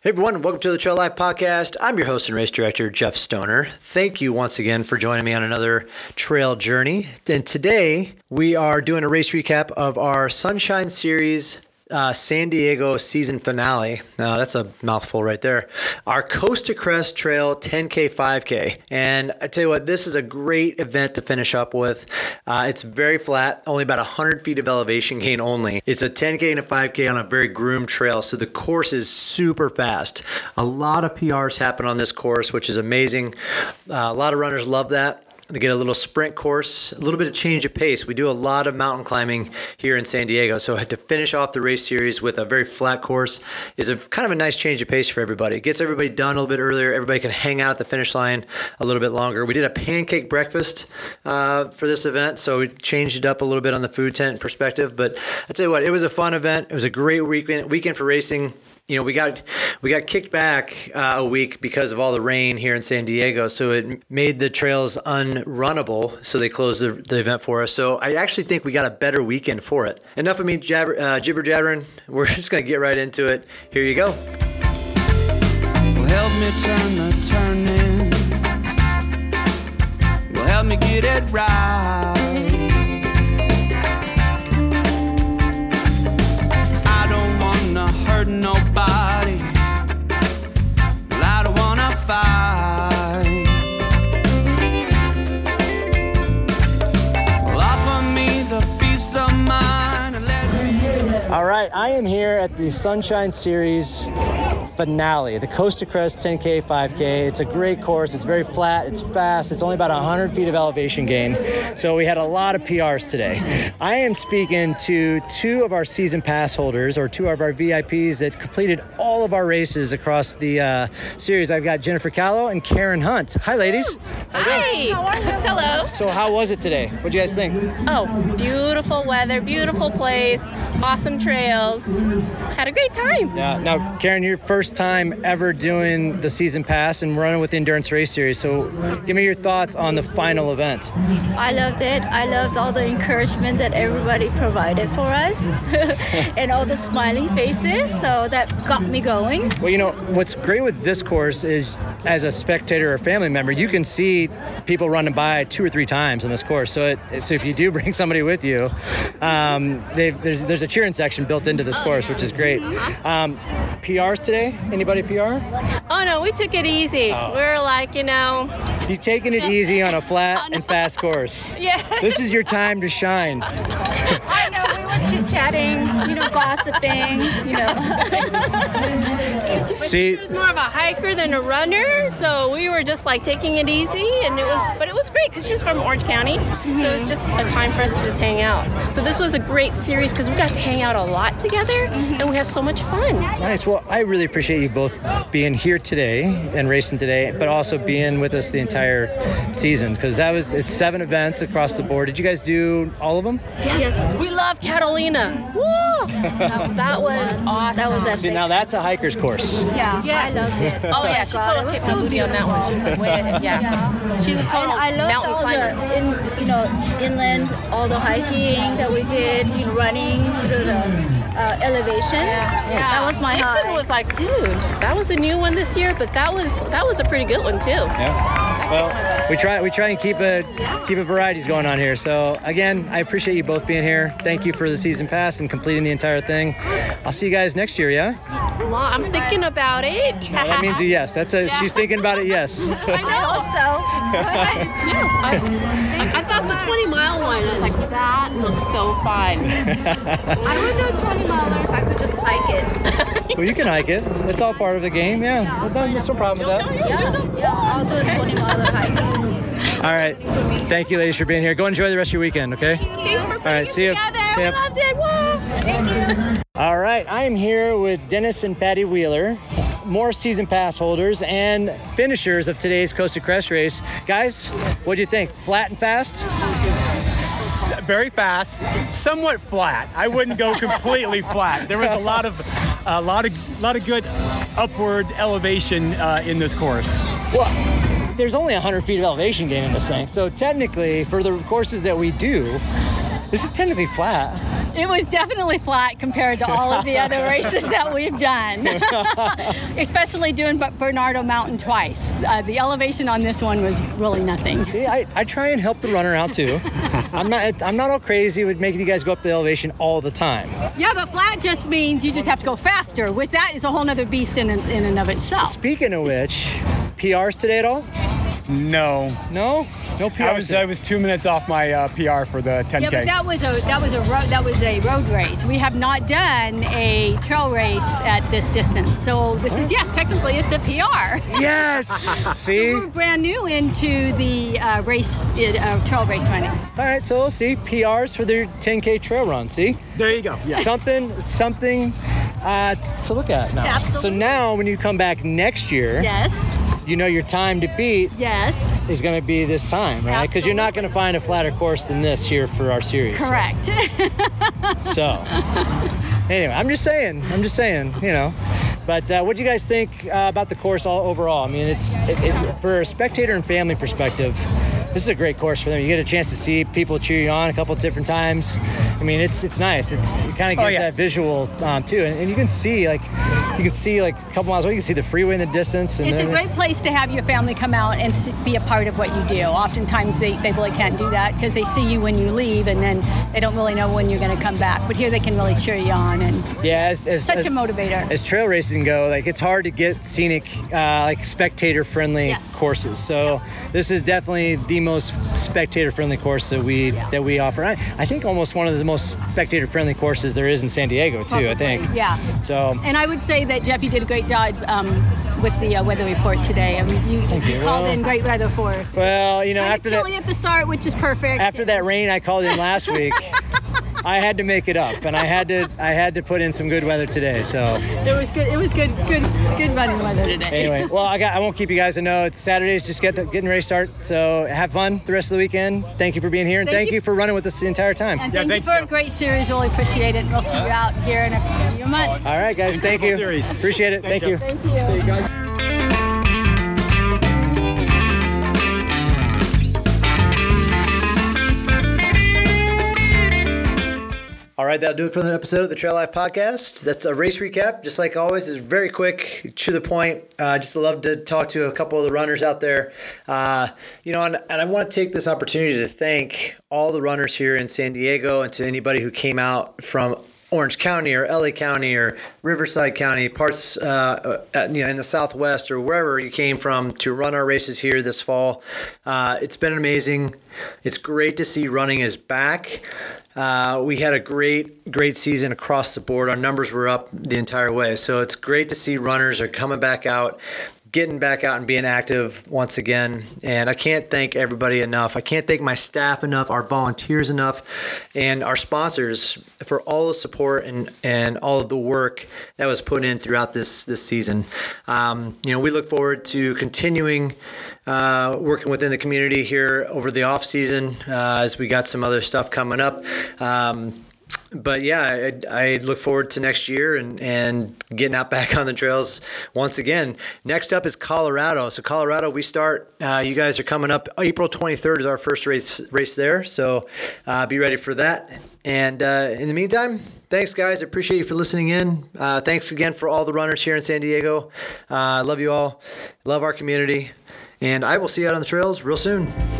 Hey everyone, welcome to the Trail Life Podcast. I'm your host and race director, Jeff Stoner. Thank you once again for joining me on another trail journey. And today we are doing a race recap of our Sunshine Series uh, San Diego season finale. Now, that's a mouthful right there. Our Coast to Crest Trail 10K, 5K. And I tell you what, this is a great event to finish up with. Uh, it's very flat, only about 100 feet of elevation gain only. It's a 10K and a 5K on a very groomed trail, so the course is super fast. A lot of PRs happen on this course, which is amazing. Uh, a lot of runners love that. They get a little sprint course, a little bit of change of pace. We do a lot of mountain climbing here in San Diego, so to finish off the race series with a very flat course is a kind of a nice change of pace for everybody. It gets everybody done a little bit earlier. Everybody can hang out at the finish line a little bit longer. We did a pancake breakfast uh, for this event, so we changed it up a little bit on the food tent perspective. But I tell you what, it was a fun event. It was a great weekend weekend for racing you know, we got we got kicked back uh, a week because of all the rain here in San Diego, so it made the trails unrunnable. So they closed the, the event for us. So I actually think we got a better weekend for it. Enough of me jabber, uh, jibber jabbering. We're just gonna get right into it. Here you go. Well, help me turn the turning. Well, help me get it right. All right, I am here at the Sunshine Series finale, the Coast to Crest 10K, 5K. It's a great course. It's very flat. It's fast. It's only about 100 feet of elevation gain. So we had a lot of PRs today. I am speaking to two of our season pass holders, or two of our VIPs that completed all of our races across the uh, series. I've got Jennifer Callow and Karen Hunt. Hi, ladies. Hi. Hello. So how was it today? What do you guys think? Oh, beautiful weather, beautiful place, awesome trails. Had a great time. Yeah. Now, Karen, your first time ever doing the season pass and running with the endurance race series. So, give me your thoughts on the final event. I loved it. I loved all the encouragement that everybody provided for us and all the smiling faces. So that got me going. Well, you know what's great with this course is, as a spectator or family member, you can see people running by two or three times on this course. So, it, so if you do bring somebody with you, um, they've- there's there's a cheering section built into this course, which is great. Um, PRs today? Anybody PR? Oh no, we took it easy. Oh. We are like, you know, You're taking it easy on a flat and fast course. yeah. This is your time to shine. I know chit chatting, you know, gossiping, you know. See, She was more of a hiker than a runner, so we were just like taking it easy, and it was, but it was great because she's from Orange County, so it was mm-hmm. just a time for us to just hang out. So this was a great series because we got to hang out a lot together, mm-hmm. and we had so much fun. Nice. Well, I really appreciate you both being here today and racing today, but also being with us the entire season because that was it's seven events across the board. Did you guys do all of them? Yes, yes. we love Catalina. Woo! that was awesome. That was epic. See, now that's a hiker's course. Yeah, Yes. I loved it. Oh yeah, she God, totally it was kicked so my booty on that one. She was like way ahead. Yeah. Yeah. She's a total And I loved mountain all climber. the, in, you know, inland, all the hiking that we did, you know, running through the uh, elevation. Yeah, that was my Dixon high. was like, dude, that was a new one this year, but that was that was a pretty good one too. Yeah. Well, we try we try and keep a keep a varieties going on here. So again, I appreciate you both being here. Thank you for the season pass and completing the entire thing. I'll see you guys next year. Yeah. Well, I'm thinking about it. That means a yes. That's a she's thinking about it. Yes. I I hope so. yeah, I, I, I thought the 20 mile one. I was like, that looks so fun. I would do a 20 miler if I could just hike it. well, you can hike it. It's all part of the game. Yeah. That's not- There's no problem with that. Yeah, yeah, I'll do a 20 miler hike. All right. Thank you, ladies, for being here. Go enjoy the rest of your weekend, okay? Thanks for putting right, see ya. together. Yep. We loved it. Woo! All right. I am here with Dennis and Patty Wheeler, more season pass holders and finishers of today's Coast to Crest race. Guys, what do you think? Flat and fast? very fast, somewhat flat. I wouldn't go completely flat. There was a lot of, a lot of, a lot of good upward elevation uh, in this course. Well, there's only 100 feet of elevation gain in this thing. So technically, for the courses that we do, This is technically flat. It was definitely flat compared to all of the other races that we've done, especially doing Bernardo Mountain twice. Uh, the elevation on this one was really nothing. See, I, I try and help the runner out too. I'm not I'm not all crazy with making you guys go up the elevation all the time. Yeah, but flat just means you just have to go faster. With that is a whole other beast in, in and of itself. Speaking of which, PRs today at all? No, No, no PRs. I was I was two minutes off my uh, PR for the 10K. Yeah, but that was a that was a road that was a road race. We have not done a trail race at this distance. So this is yes, technically it's a PR. yes. See. We're brand new into the uh, race uh, trail race running. All right, so see PRs for their 10k trail run. See, there you go. Yes. something, something uh, to look at now. Absolutely. So now, when you come back next year, Yes. You know your time to beat Yes. is going to be this time, right? Because you're not going to find a flatter course than this here for our series. Correct. So, anyway, I'm just saying. I'm just saying. You know. But uh, what do you guys think uh, about the course all overall? I mean, it's it, it, for a spectator and family perspective. This is a great course for them. You get a chance to see people cheer you on a couple different times. I mean, it's it's nice. It's it kind of gives Oh, yeah. that visual um, too, and, and you can see like you can see like a couple miles away. You can see the freeway in the distance. And it's a great place to have your family come out and be a part of what you do. Oftentimes they, they really can't do that because they see you when you leave and then they don't really know when you're going to come back. But here they can really cheer you on and Yeah, as, as, such as, a motivator. as trail racing go, like it's hard to get scenic, uh, like spectator-friendly Yes. courses. So this is definitely the most spectator-friendly course that we Yeah. that we offer. I, I think almost one of the most spectator-friendly courses there is in San Diego too. I think. Yeah. So And I would say that Jeff, you did a great job um, with the uh, weather report today. I mean, you, you you. called Well- in great weather for us. well, you know, Kinda after that at the start, which is perfect. after that rain I called in last week, I had to make it up, and I had to I had to put in some good weather today. So. it was good. It was good. Good. Good running weather today. anyway, well, I got. I won't keep you guys. I know it's Saturdays. Just get the, getting ready to start. So have fun the rest of the weekend. Thank you for being here, and Thank thank, you. you. for running with us the entire time. And Yeah, thank thanks, you for a great series. Really appreciate it. We'll see you out here in a few months. All right, guys. Thank you. series. Appreciate it. Thanks, thank you. Jeff. Thank you. All right, that'll do it for the episode of the Trail Life Podcast. That's a race recap. Just like always, is very quick, to the point. Uh, just love to talk to a couple of the runners out there. Uh, you know, and, and I want to take this opportunity to thank all the runners here in San Diego and to anybody who came out from Orange County or LA County or Riverside County, parts uh, uh, you know in the Southwest or wherever you came from to run our races here this fall. Uh, it's been amazing. It's great to see running is back. Uh, we had a great, great season across the board. Our numbers were up the entire way, so it's great to see runners are coming back out getting back out and being active once again. And I can't thank everybody enough. I can't thank my staff enough, our volunteers enough, and our sponsors for all the support and, and all of the work that was put in throughout this this season. Um, you know, we look forward to continuing uh, working within the community here over the off season uh, as we got some other stuff coming up. Um, but yeah, I, I look forward to next year and, and getting out back on the trails once again. Next up is Colorado. So Colorado, we start. Uh, you guys are coming up. April 23rd is our first race race there. So uh, be ready for that. And uh, in the meantime, thanks guys. I appreciate you for listening in. Uh, thanks again for all the runners here in San Diego. Uh, I love you all. Love our community. And I will see you out on the trails real soon.